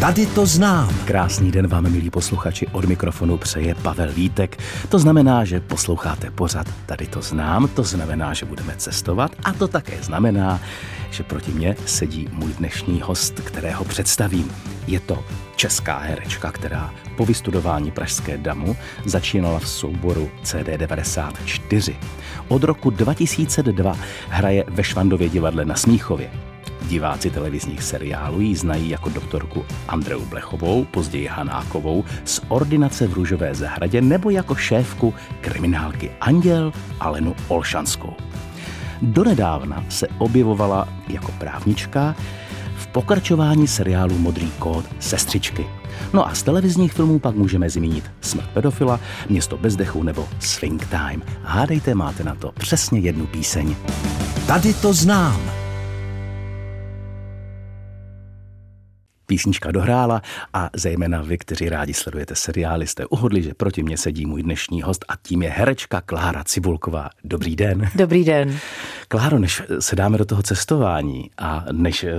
Tady to znám. Krásný den vám, milí posluchači, od mikrofonu přeje Pavel Vítek. To znamená, že posloucháte pořad Tady to znám, to znamená, že budeme cestovat a to také znamená, že proti mně sedí můj dnešní host, kterého představím. Je to česká herečka, která po vystudování Pražské damu začínala v souboru CD94. Od roku 2002 hraje ve Švandově divadle na Smíchově. Diváci televizních seriálů ji znají jako doktorku Andreu Blechovou, později Hanákovou, z ordinace v Růžové zahradě nebo jako šéfku kriminálky Anděl Alenu Olšanskou. Donedávna se objevovala jako právnička v pokračování seriálu Modrý kód Sestřičky. No a z televizních filmů pak můžeme zmínit Smrt pedofila, Město bez dechu nebo Swing Time. Hádejte, máte na to přesně jednu píseň. Tady to znám. Písnička dohrála a zejména vy, kteří rádi sledujete seriály, jste uhodli, že proti mně sedí můj dnešní host a tím je herečka Klára Cibulková. Dobrý den. Dobrý den. Kláro, než se dáme do toho cestování a než eh,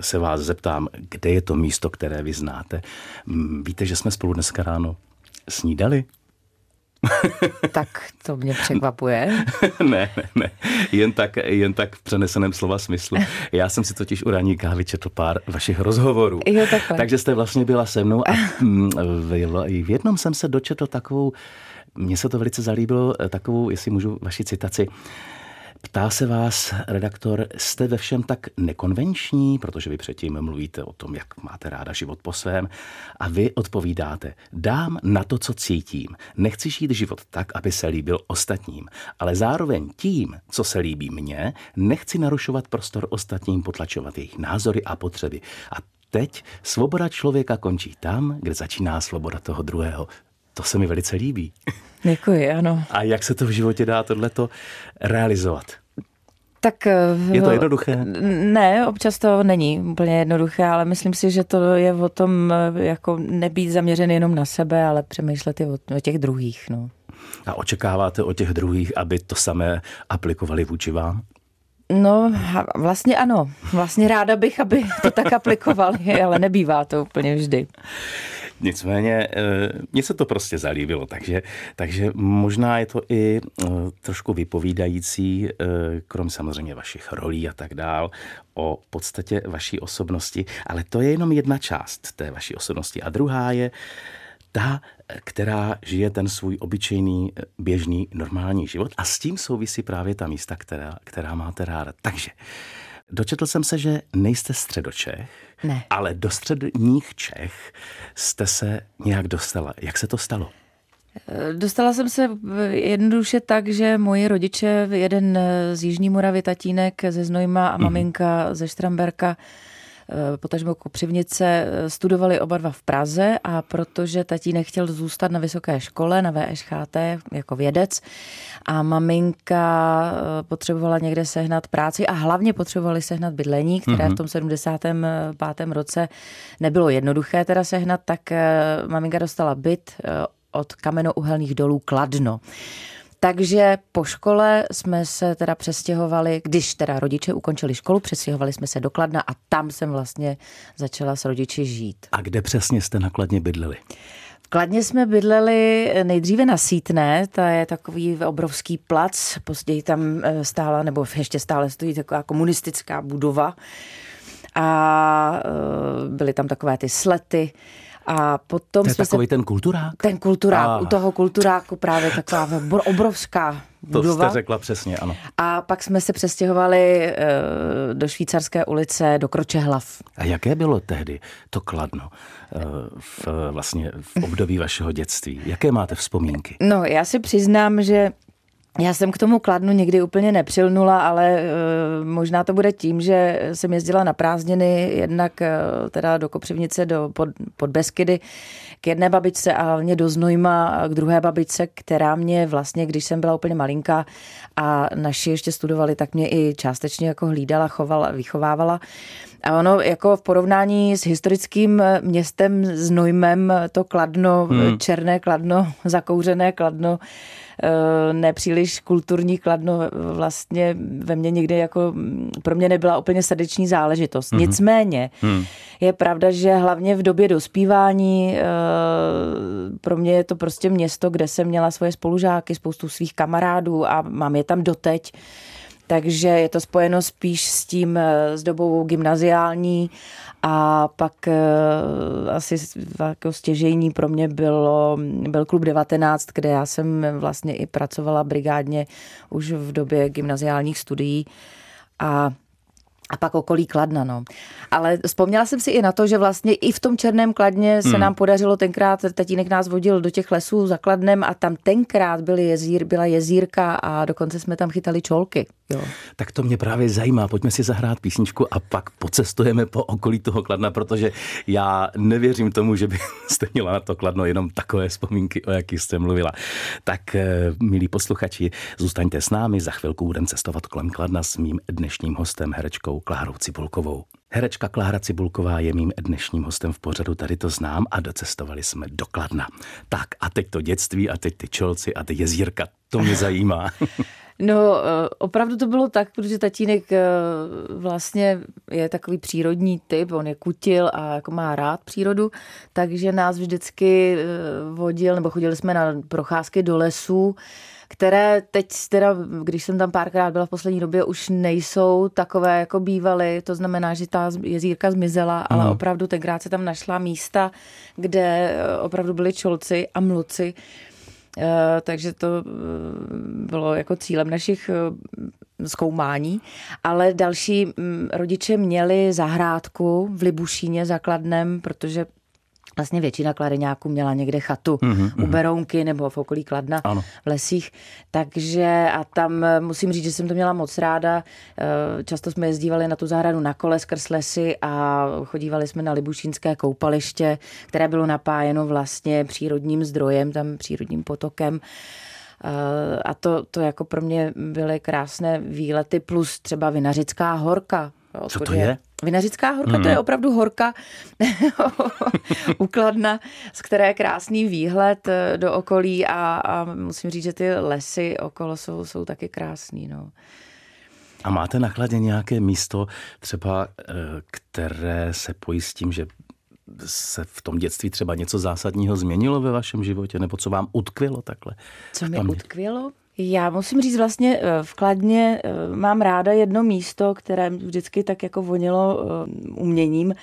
se vás zeptám, kde je to místo, které vy znáte, víte, že jsme spolu dneska ráno snídali? tak to mě překvapuje. ne, ne, ne. Jen tak, jen tak v přeneseném slova smyslu. Já jsem si totiž u ranní kávy četl pár vašich rozhovorů. Jo, takhle. Takže jste vlastně byla se mnou a mm, v, v jednom jsem se dočetl takovou, mně se to velice zalíbilo, takovou, jestli můžu vaši citaci, Ptá se vás redaktor, jste ve všem tak nekonvenční, protože vy předtím mluvíte o tom, jak máte ráda život po svém, a vy odpovídáte, dám na to, co cítím. Nechci žít život tak, aby se líbil ostatním, ale zároveň tím, co se líbí mně, nechci narušovat prostor ostatním, potlačovat jejich názory a potřeby. A teď svoboda člověka končí tam, kde začíná svoboda toho druhého. To se mi velice líbí. Děkuji, ano. A jak se to v životě dá tohleto realizovat? Tak, je to jednoduché? Ne, občas to není úplně jednoduché, ale myslím si, že to je o tom jako nebýt zaměřen jenom na sebe, ale přemýšlet i o, o těch druhých. No. A očekáváte od těch druhých, aby to samé aplikovali vůči vám? No, vlastně ano. Vlastně ráda bych, aby to tak aplikovali, ale nebývá to úplně vždy. Nicméně eh, mně se to prostě zalíbilo, takže, takže možná je to i eh, trošku vypovídající, eh, krom samozřejmě vašich rolí a tak dál, o podstatě vaší osobnosti, ale to je jenom jedna část té vaší osobnosti. A druhá je ta, která žije ten svůj obyčejný, běžný, normální život a s tím souvisí právě ta místa, která, která máte ráda. Takže Dočetl jsem se, že nejste středočech, ne. ale do středních Čech jste se nějak dostala. Jak se to stalo? Dostala jsem se jednoduše tak, že moji rodiče, jeden z Jižní Moravy, tatínek ze Znojma a mhm. maminka mm. ze Štramberka, Eh, potažmo Kopřivnice, eh, studovali oba dva v Praze a protože tatínek chtěl zůstat na vysoké škole, na VŠHT jako vědec a maminka eh, potřebovala někde sehnat práci a hlavně potřebovali sehnat bydlení, které mm-hmm. v tom 75. roce nebylo jednoduché teda sehnat, tak maminka dostala byt od kamenouhelných dolů Kladno. Takže po škole jsme se teda přestěhovali, když teda rodiče ukončili školu, přestěhovali jsme se do Kladna a tam jsem vlastně začala s rodiči žít. A kde přesně jste nakladně bydleli? V Kladně jsme bydleli nejdříve na Sítné, to je takový obrovský plac, později tam eh, stála, nebo ještě stále stojí taková komunistická budova a eh, byly tam takové ty slety, a potom to je jsme takový se, ten kulturák? Ten kulturák, a. u toho kulturáku právě taková obrovská budova. To jste řekla přesně, ano. A pak jsme se přestěhovali eh, do švýcarské ulice, do Kročehlav. A jaké bylo tehdy to Kladno eh, v, vlastně v období vašeho dětství? Jaké máte vzpomínky? No, já si přiznám, že já jsem k tomu kladnu někdy úplně nepřilnula, ale uh, možná to bude tím, že jsem jezdila na prázdniny jednak uh, teda do Kopřivnice, do pod, pod Beskydy k jedné babičce a hlavně do Znojma k druhé babičce, která mě vlastně, když jsem byla úplně malinká a naši ještě studovali, tak mě i částečně jako hlídala, chovala, vychovávala. A ono jako v porovnání s historickým městem Znojmem, to Kladno, hmm. černé Kladno, zakouřené Kladno, Eh, nepříliš kulturní kladno vlastně ve mně někdy jako pro mě nebyla úplně srdeční záležitost. Mm-hmm. Nicméně mm. je pravda, že hlavně v době dospívání eh, pro mě je to prostě město, kde jsem měla svoje spolužáky, spoustu svých kamarádů a mám je tam doteď. Takže je to spojeno spíš s tím, eh, s dobou gymnaziální a pak uh, asi jako stěžejní pro mě bylo, byl klub 19, kde já jsem vlastně i pracovala brigádně už v době gymnaziálních studií. A a pak okolí Kladna, no. Ale vzpomněla jsem si i na to, že vlastně i v tom Černém Kladně se hmm. nám podařilo tenkrát, tatínek nás vodil do těch lesů za Kladnem a tam tenkrát byly jezír, byla jezírka a dokonce jsme tam chytali čolky. Jo. Tak to mě právě zajímá. Pojďme si zahrát písničku a pak pocestujeme po okolí toho Kladna, protože já nevěřím tomu, že byste měla na to Kladno jenom takové vzpomínky, o jakých jste mluvila. Tak, eh, milí posluchači, zůstaňte s námi, za chvilku budeme cestovat kolem Kladna s mým dnešním hostem, herečkou Klárou Cibulkovou. Herečka Klára Cibulková je mým dnešním hostem v pořadu, tady to znám a docestovali jsme do Kladna. Tak a teď to dětství a teď ty čolci a ty jezírka, to mě zajímá. No, eh, opravdu to bylo tak, protože tatínek eh, vlastně je takový přírodní typ, on je kutil a jako má rád přírodu, takže nás vždycky eh, vodil, nebo chodili jsme na procházky do lesů, které teď teda, když jsem tam párkrát byla v poslední době, už nejsou takové, jako bývaly. To znamená, že ta jezírka zmizela, ale mm. opravdu tenkrát se tam našla místa, kde opravdu byli čolci a mluci Eh, takže to eh, bylo jako cílem našich eh, zkoumání. Ale další mm, rodiče měli zahrádku v Libušíně zakladnem, protože Vlastně většina kladeňáků měla někde chatu mm-hmm, u mhm. Berounky nebo v okolí Kladna ano. v lesích. Takže a tam musím říct, že jsem to měla moc ráda. Eh, často jsme jezdívali na tu zahradu na kole skrz lesy a chodívali jsme na Libušínské koupaliště, které bylo napájeno vlastně přírodním zdrojem, tam přírodním potokem. Eh, a to, to jako pro mě byly krásné výlety, plus třeba Vinařická horka. Co to je? Vinařická horka, hmm. to je mhm. opravdu horka ukladna, z které je krásný výhled eh, do okolí a, a musím říct, že ty lesy okolo jsou, jsou taky krásný. No. A máte na chladě nějaké místo, třeba, eh, které se pojí s tím, že se v tom dětství třeba něco zásadního změnilo ve vašem životě, nebo co vám utkvělo takhle? Co mi utkvělo? Já musím říct vlastně eh, v Kladně eh, mám ráda jedno místo, které vždycky tak jako vonilo eh, uměním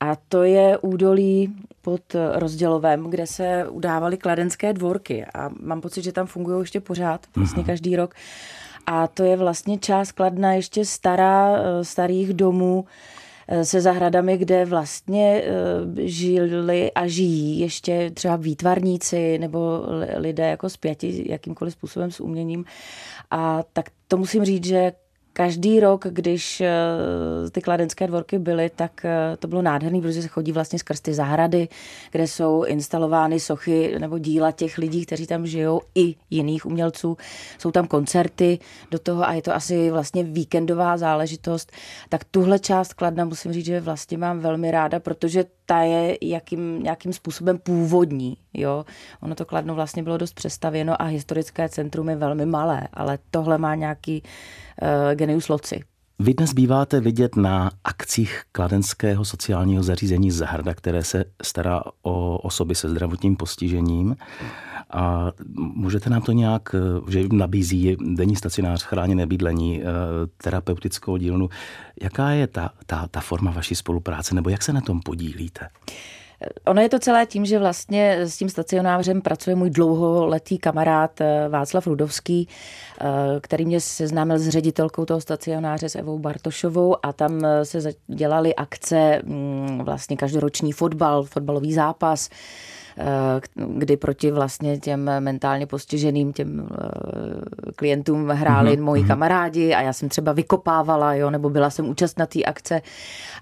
a to je údolí pod Rozdělovem, kde se udávaly kladenské dvorky a mám pocit, že tam fungují ještě pořád, vlastně mhm. každý rok. A to je vlastně část Kladna ještě stará, starých domů, se zahradami, kde vlastně eh, žili a žijí ještě třeba výtvarníci nebo lidé jako zpěti jakýmkoliv způsobem s uměním. A tak to musím říct, že každý rok, když eh, ty kladenské dvorky byly, tak eh, to bylo nádherný, protože se chodí vlastně skrz ty zahrady, kde jsou instalovány sochy nebo díla těch lidí, kteří tam žijou, i jiných umělců. Jsou tam koncerty do toho a je to asi vlastně víkendová záležitost. Tak tuhle část Kladna musím říct, že vlastně mám velmi ráda, protože ta je jakým, nějakým způsobem původní. Jo? Ono to Kladno vlastně bylo dost přestavěno a historické centrum je velmi malé, ale tohle má nějaký uh, genius loci. Vy dnes býváte vidět na akcích kladenského sociálního zařízení Zahrada, které se stará o osoby se zdravotním postižením. A můžete nám to nějak, že nabízí denní stacionář, chráněné bydlení, eh, terapeutickou dílnu. Jaká je ta, ta, ta forma vaší spolupráce, nebo jak se na tom podílíte? Ono je to celé tím, že vlastně s tím stacionářem pracuje můj dlouholetý kamarád eh, Václav Rudovský, eh, který mě seznámil s ředitelkou toho stacionáře s Evou Bartošovou a tam eh, se dělaly akce, mm, vlastně každoroční fotbal, fotbalový zápas, kdy proti vlastně těm mentálně postiženým těm eh, klientům hráli mm-hmm. moji mhm. kamarádi a já jsem třeba vykopávala, jo, nebo byla jsem účastná té akce.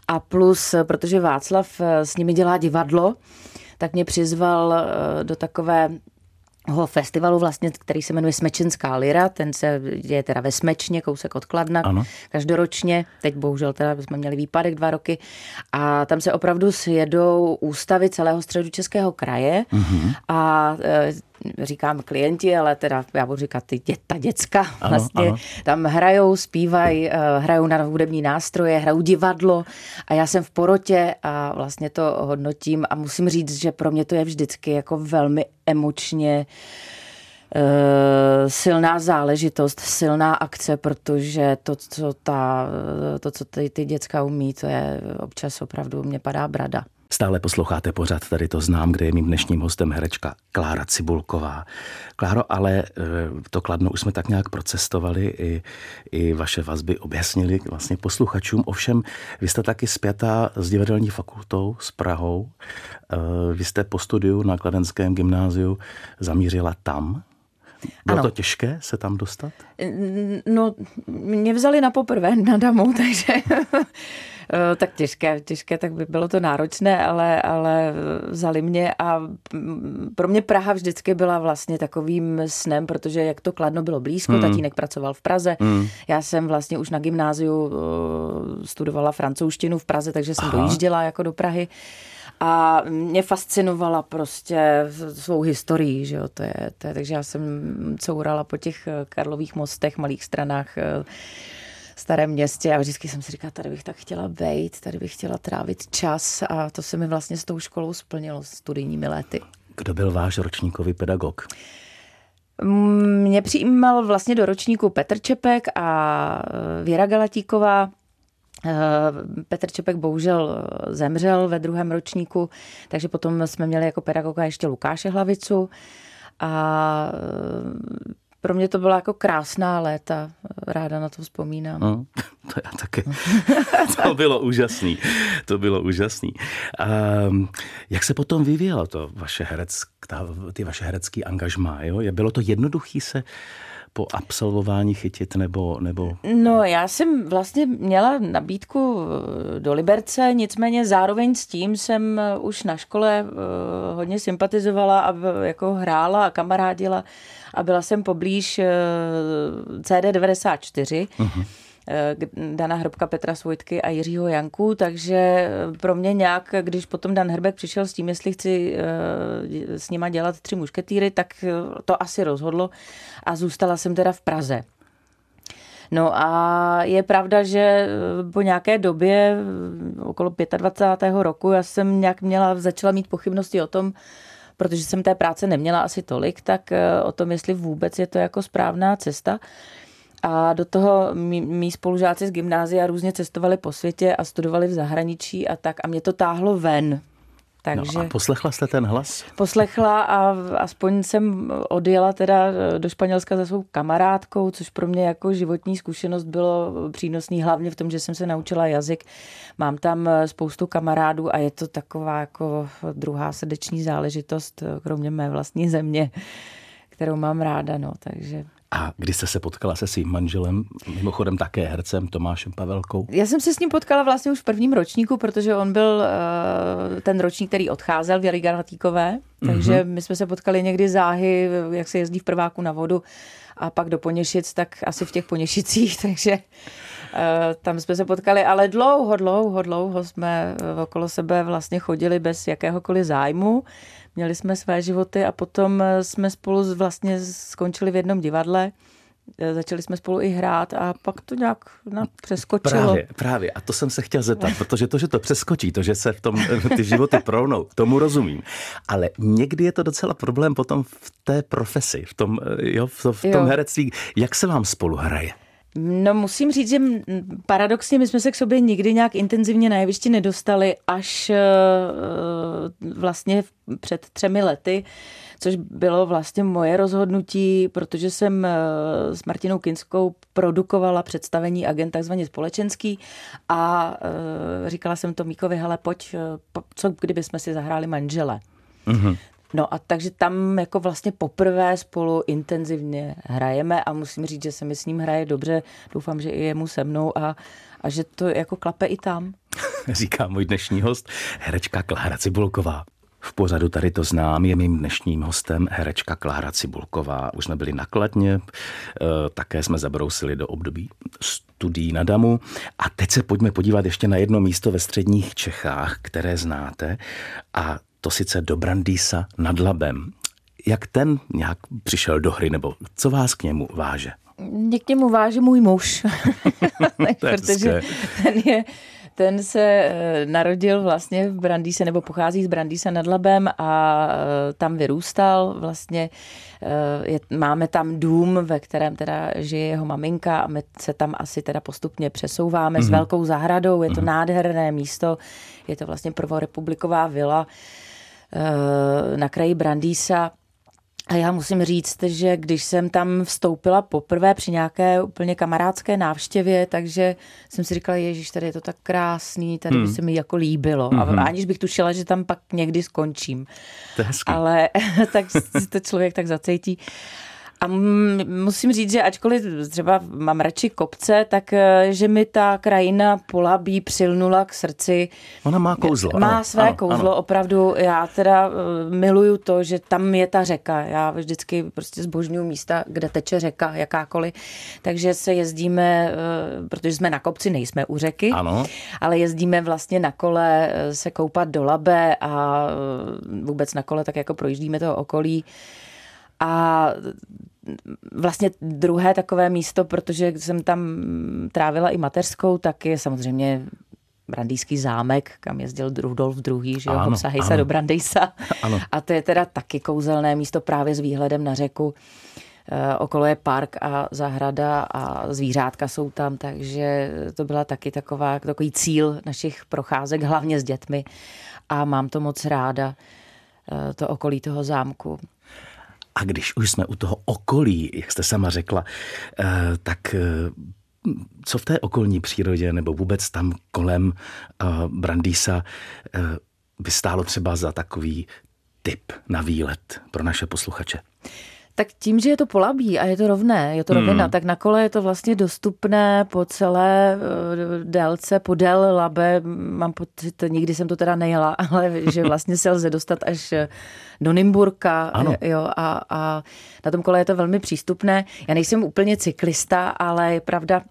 A plus, protože Václav eh, s nimi dělá divadlo, tak mě přizval do takové festivalu vlastně, který se jmenuje Smečenská lira, ten se děje teda ve Smečně, kousek od Kladna, ano. každoročně, teď bohužel teda jsme měli výpadek dva roky a tam se opravdu sjedou ústavy celého středu Českého kraje mm-hmm. a e, říkám klienti, ale teda já budu říkat ty dě, ta děcka vlastně ano. tam hrajou, zpívají, e, hrajou na hudební nástroje, hrajou divadlo a já jsem v porotě a vlastně to hodnotím a musím říct, že pro mě to je vždycky jako velmi emočně eh, silná záležitost, silná akce, protože to, co, ta, to, co ty, ty děcka umí, to je občas opravdu, mě padá brada. Stále posloucháte pořád, tady to znám, kde je mým dnešním hostem herečka Klára Cibulková. Kláro, ale eh, to Kladno už jsme tak nějak procestovali, i, i vaše vazby objasnili vlastně posluchačům. Ovšem, vy jste taky zpětá s divadelní fakultou, s Prahou. Eh, vy jste po studiu na Kladenském gymnáziu zamířila tam. Bylo ano. to těžké se tam dostat? No, mě vzali na poprvé na damu, takže Eh, tak těžké, těžké, tak by bylo to náročné, ale, ale vzali mě a pro mě Praha vždycky byla vlastně takovým snem, protože jak to Kladno bylo blízko, hmm. tatínek pracoval v Praze, hmm. já jsem vlastně už na gymnáziu eh, studovala francouzštinu v Praze, takže jsem Aha. dojížděla jako do Prahy. A mě fascinovala prostě svou historií, že jo, to je, to je, takže já jsem courala po těch eh, Karlových mostech, malých stranách starém městě a vždycky jsem si říkala, tady bych tak chtěla být, tady bych chtěla trávit čas a to se mi vlastně s tou školou splnilo studijními lety. Kdo byl váš ročníkový pedagog? Mě přijímal vlastně do ročníku Petr Čepek a e, Věra Galatíková. E, Petr Čepek bohužel zemřel ve druhém ročníku, takže potom jsme měli jako pedagoga ještě Lukáše Hlavicu a pro mě to byla jako krásná léta. Ráda na to vzpomínám. No, to já taky. to bylo úžasný. To bylo úžasný. Um, jak se potom vyvíjelo to vaše herec, ta, ty vaše herecký angažmá? Jo? Bylo to jednoduchý se po absolvování chytit nebo, nebo... No já jsem vlastně měla nabídku eh, do Liberce, nicméně zároveň s tím jsem eh, už na škole eh, hodně sympatizovala a jako hrála a kamarádila a byla jsem poblíž CD94. Uh-huh Dana Hrobka, Petra Svojtky a Jiřího Janku, takže pro mě nějak, když potom Dan Hrbek přišel s tím, jestli chci s nima dělat tři mušketýry, tak to asi rozhodlo a zůstala jsem teda v Praze. No a je pravda, že po nějaké době, okolo 25. roku, já jsem nějak měla, začala mít pochybnosti o tom, protože jsem té práce neměla asi tolik, tak o tom, jestli vůbec je to jako správná cesta. A do toho mý, mý spolužáci z gymnázia různě cestovali po světě a studovali v zahraničí a tak. A mě to táhlo ven. Takže no a poslechla jste ten hlas? Poslechla a aspoň jsem odjela teda do Španělska za svou kamarádkou, což pro mě jako životní zkušenost bylo přínosný, hlavně v tom, že jsem se naučila jazyk. Mám tam spoustu kamarádů a je to taková jako druhá srdeční záležitost, kromě mé vlastní země, kterou mám ráda, no, takže a kdy jste se potkala se svým manželem, mimochodem také hercem Tomášem Pavelkou? Já jsem se s ním potkala vlastně už v prvním ročníku, protože on byl uh, ten ročník, který odcházel v Jary Galatíkové, takže mm-hmm. my jsme se potkali někdy záhy, jak se jezdí v prváku na vodu a pak do Poněšic, tak asi v těch Poněšicích, takže uh, tam jsme se potkali, ale dlouho, dlouho, dlouho jsme okolo sebe vlastně chodili bez jakéhokoliv zájmu měli jsme své životy a potom eh, jsme spolu vlastně skončili v jednom divadle. Eh, začali jsme spolu i hrát a pak to nějak na, přeskočilo. Právě, právě. A to jsem se chtěl zeptat, protože to, že to přeskočí, to, že se v tom eh, ty životy prounou, tomu rozumím. Ale někdy je to docela problém potom v té profesi, v tom, jo, v, v tom jo. herectví. Jak se vám spolu hraje? No musím říct, že paradoxně my jsme se k sobě nikdy nějak intenzivně na jevišti nedostali až eh, vlastně před třemi lety, což bylo vlastně moje rozhodnutí, protože jsem eh, s Martinou Kinskou produkovala představení agent takzvaně společenský a eh, říkala jsem to Míkovi, hele pojď, co kdyby jsme si zahráli manžele. Mm-hmm. No a takže tam jako vlastně poprvé spolu intenzivně hrajeme a musím říct, že se mi s ním hraje dobře. Doufám, že i jemu se mnou a, a že to jako klape i tam. Říká můj dnešní host, herečka Klára Cibulková. V pořadu tady to znám, je mým dnešním hostem herečka Klára Cibulková. Už jsme byli nakladně, eh, také jsme zabrousili do období studií na Damu. A teď se pojďme podívat ještě na jedno místo ve středních Čechách, které znáte, a to sice do Brandýsa nad Labem. Jak ten nějak přišel do hry, nebo co vás k němu váže? Mě k němu váže můj muž, protože ten je ten se eh, narodil vlastně v Brandýse, nebo pochází z Brandýse nad Labem a eh, tam vyrůstal vlastně. Eh, je, máme tam dům, ve kterém teda žije jeho maminka a my se tam asi teda postupně přesouváme mm-hmm. s mhm. velkou zahradou. Je to mm-hmm. nádherné místo, je to vlastně prvorepubliková vila na kraji Brandýsa a já musím říct, že když jsem tam vstoupila poprvé při nějaké úplně kamarádské návštěvě, takže jsem si říkala, ježiš, tady je to tak krásný, tady hmm. by se mi jako líbilo. Hmm. A mhm. aniž bych tušila, že tam pak někdy skončím. To. Ale tak si to člověk tak zacejtí. A musím říct, že ačkoliv třeba mám radši kopce, tak eh, že mi ta krajina Polabí přilnula k srdci. Ona má kouzlo. Má ano, své ano, kouzlo, ano. opravdu. Já teda eh, miluju to, že tam je ta řeka. Já vždycky prostě zbožňuju místa, kde teče řeka, jakákoliv. Takže se jezdíme, eh, protože jsme na kopci, nejsme u řeky, ano. ale jezdíme vlastně na kole se koupat do Labe a vůbec na kole tak jako projíždíme toho okolí. A vlastně druhé takové místo, protože jsem tam trávila i mateřskou, tak je samozřejmě Brandýský zámek, kam jezdil Rudolf II, že jo, se do Brandejsa. Ano. A to je teda taky kouzelné místo právě s výhledem na řeku. E, okolo je park a zahrada a zvířátka jsou tam, takže to byla taky taková, takový cíl našich procházek, hlavně s dětmi. A mám to moc ráda, e, to okolí toho zámku. A když už jsme u toho okolí, jak jste sama řekla, eh, tak eh, co v té okolní přírodě nebo vůbec tam kolem eh, Brandýsa by stálo třeba za takový tip na výlet pro naše posluchače? Tak tím, že je to polabí a je to rovné, je to rovina, hmm. tak na kole je to vlastně dostupné po celé uh, délce, podél Labe. Mám pocit, nikdy jsem to teda nejela, ale že vlastně se lze dostat až do Nymburka. Ano. Jo, a, a na tom kole je to velmi přístupné. Já nejsem úplně cyklista, ale je pravda,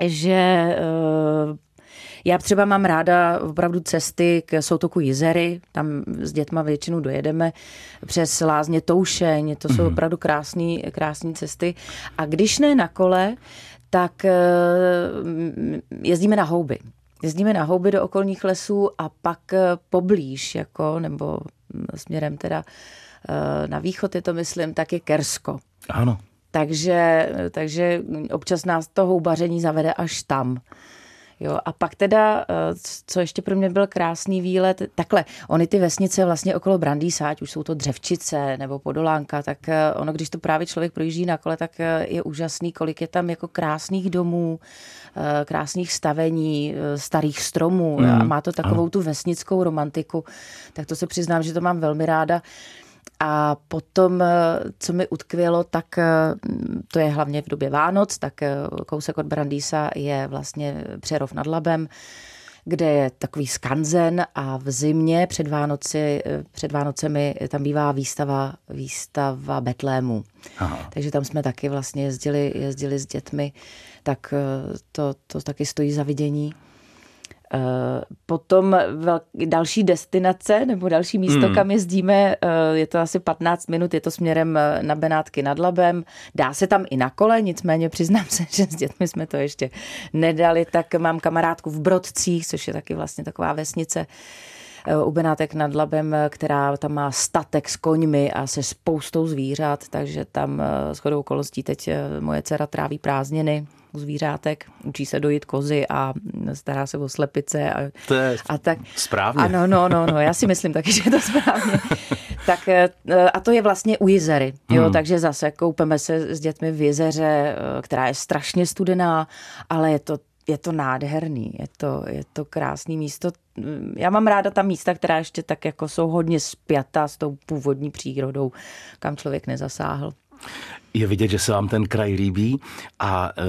že já třeba mám ráda opravdu cesty k soutoku Jizery, tam s dětma většinou dojedeme přes Lázně Toušeň, to jsou mm. opravdu krásné krásný cesty. A když ne na kole, tak eh, jezdíme na houby. Jezdíme na houby do okolních lesů a pak eh, poblíž, jako, nebo směrem teda eh, na východ je to, myslím, tak je Kersko. Ano. Takže, takže občas nás to houbaření zavede až tam. Jo, a pak teda, eh, co ještě pro mě byl krásný výlet, takhle, oni ty vesnice vlastně okolo Brandýsa, ať už jsou to Dřevčice nebo Podolánka, tak eh, ono, když to právě člověk projíždí na kole, tak eh, je úžasný, kolik je tam jako krásných domů, krásných stavení, starých stromů mm, a má to takovou ano. tu vesnickou romantiku, tak to se přiznám, že to mám velmi ráda. A potom, eh, co mi utkvělo, tak eh, to je hlavně v době Vánoc, tak eh, kousek od Brandýsa je vlastně Přerov nad Labem, kde je takový skanzen a v zimě před, Vánoci, před Vánocemi tam bývá výstava, výstava Betlému. Aha. Takže tam jsme taky vlastně jezdili, jezdili s dětmi, tak to, to taky stojí za vidění. Eh, potom další destinace nebo další místo, hmm. kam jezdíme, eh, je to asi 15 minut, je to směrem eh, na Benátky nad Labem. Dá se tam i na kole, nicméně přiznám se, že s dětmi jsme to ještě nedali, tak mám kamarádku v Brodcích, což je taky vlastně taková vesnice u Benátek nad Labem, která tam má statek s koňmi a se spoustou zvířat, takže tam s chodou okolností teď moje dcera tráví prázdniny u zvířátek, učí se dojít kozy a stará se o slepice. A, to je a tak, správně. Ano, no, no, no, já si myslím taky, že je to správně. tak eh, a to je vlastně u jezery, jo, hmm. takže zase koupeme se s dětmi v jezeře, eh, která je strašně studená, ale je to je to nádherný, je to, je to krásný místo. Já mám ráda ta místa, která ještě tak jako jsou hodně spjata s tou původní přírodou, kam člověk nezasáhl. Je vidět, že se vám ten kraj líbí a e,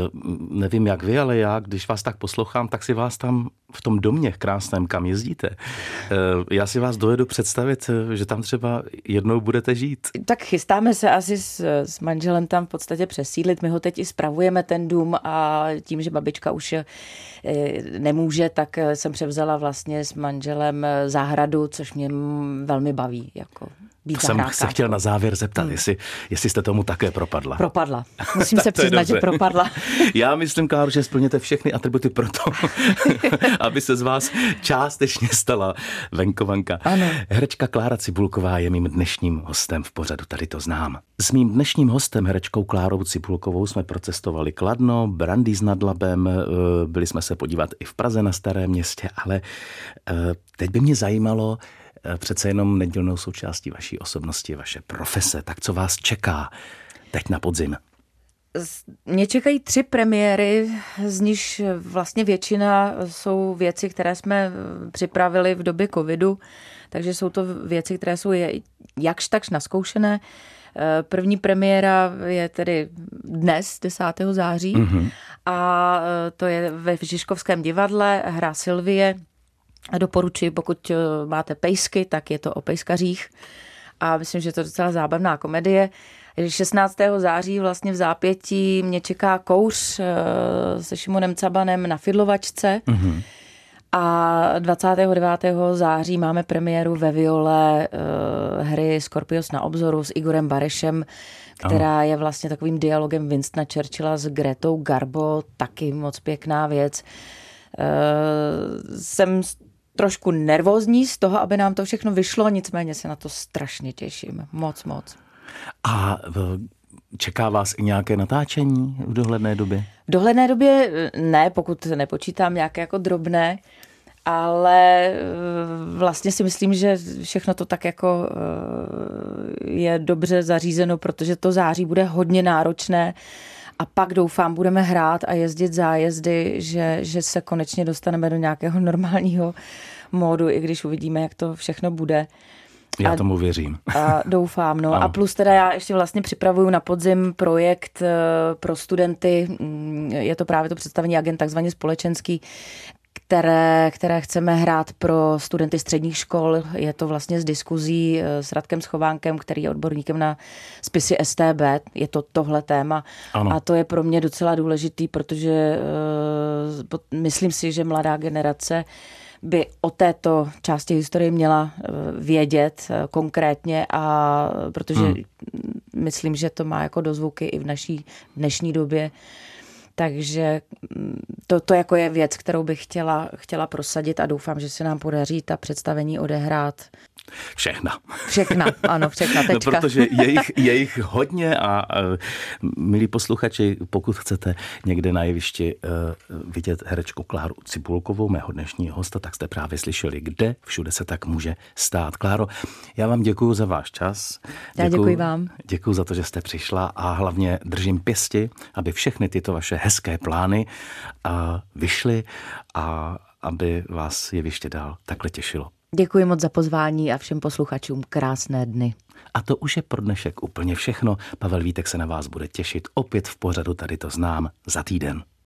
nevím jak vy, ale já, když vás tak poslouchám, tak si vás tam v tom domě krásném, kam jezdíte, e, já si vás dojedu představit, e, že tam třeba jednou budete žít. Tak chystáme se asi s, s manželem tam v podstatě přesídlit. My ho teď i spravujeme ten dům a tím, že babička už nemůže, tak jsem převzala vlastně s manželem zahradu, což mě velmi baví. Jako být Jsem se chtěl na závěr zeptat, hmm. jestli, jestli jste tomu také propadla. Propadla. Musím se přiznat, že propadla. Já myslím, Kláro, že splněte všechny atributy pro to, aby se z vás částečně stala venkovanka. Ano. Herečka Klára Cibulková je mým dnešním hostem v pořadu, tady to znám. S mým dnešním hostem, herečkou Klárou Cibulkovou, jsme procestovali Kladno, Brandy s Nadlabem, eh, byli jsme se podívat i v Praze na Starém městě, ale eh, teď by mě zajímalo, přece jenom nedílnou součástí vaší osobnosti, vaše profese. Tak co vás čeká teď na podzim? Mě čekají tři premiéry, z nich vlastně většina jsou věci, které jsme připravili v době covidu, takže jsou to věci, které jsou jakž takž naskoušené. Eh, první premiéra je tedy dnes, 10. září, mm-hmm. a eh, to je ve Žižkovském divadle hra Silvie, Doporučuji, pokud eh, máte pejsky, tak je to o pejskařích. A myslím, že to je docela zábavná komedie. 16. září vlastně v zápětí mě čeká kouř eh, se Šimonem Cabanem na Fidlovačce. Mm-hmm. A 29. září máme premiéru ve Viole uh, hry Scorpios na obzoru s Igorem Barešem, která ano. je vlastně takovým dialogem Winstona Churchilla s Gretou Garbo, taky moc pěkná věc. Uh, jsem trošku nervózní z toho, aby nám to všechno vyšlo, nicméně se na to strašně těším. Moc, moc. A čeká vás i nějaké natáčení v dohledné době? V dohledné době eh, ne, pokud nepočítám nějaké jako drobné, ale eh, vlastně si myslím, že všechno to tak jako eh, je dobře zařízeno, protože to září bude hodně náročné a pak doufám, budeme hrát a jezdit zájezdy, že, že se konečně dostaneme do nějakého normálního módu, i když uvidíme, jak to všechno bude. Já a, tomu věřím. A doufám, no. Ano. A plus teda já ještě vlastně připravuju na podzim projekt eh, pro studenty, mm, je to právě to představení agent takzvaně společenský, které, které chceme hrát pro studenty středních škol. Je to vlastně z diskuzí eh, s Radkem Schovánkem, který je odborníkem na spisy STB. Je to tohle téma. Ano. A to je pro mě docela důležitý, protože uh, myslím si, že mladá generace by o této části historie měla eh, vědět konkrétně a protože hmm. myslím, že to má jako dozvuky i v naší dnešní době. Takže mm, to, to jako je věc, kterou bych chtěla, chtěla prosadit a doufám, že se nám podaří ta představení odehrát Všechna. Všechna, ano, všechna, no, tečka. No, protože je jich, je jich hodně a uh, milí posluchači, pokud chcete někde na jevišti uh, vidět herečku Kláru Cibulkovou, mého dnešního hosta, tak jste právě slyšeli, kde všude se tak může stát. Kláro, já vám děkuji za váš čas. Já děkuji vám. Děkuji za to, že jste přišla a hlavně držím pěsti, aby všechny tyto vaše hezké plány uh, vyšly a aby vás jeviště dál takhle těšilo. Děkuji moc za pozvání a všem posluchačům krásné dny. A to už je pro dnešek úplně všechno. Pavel Vítek se na vás bude těšit opět v pořadu Tady to znám za týden.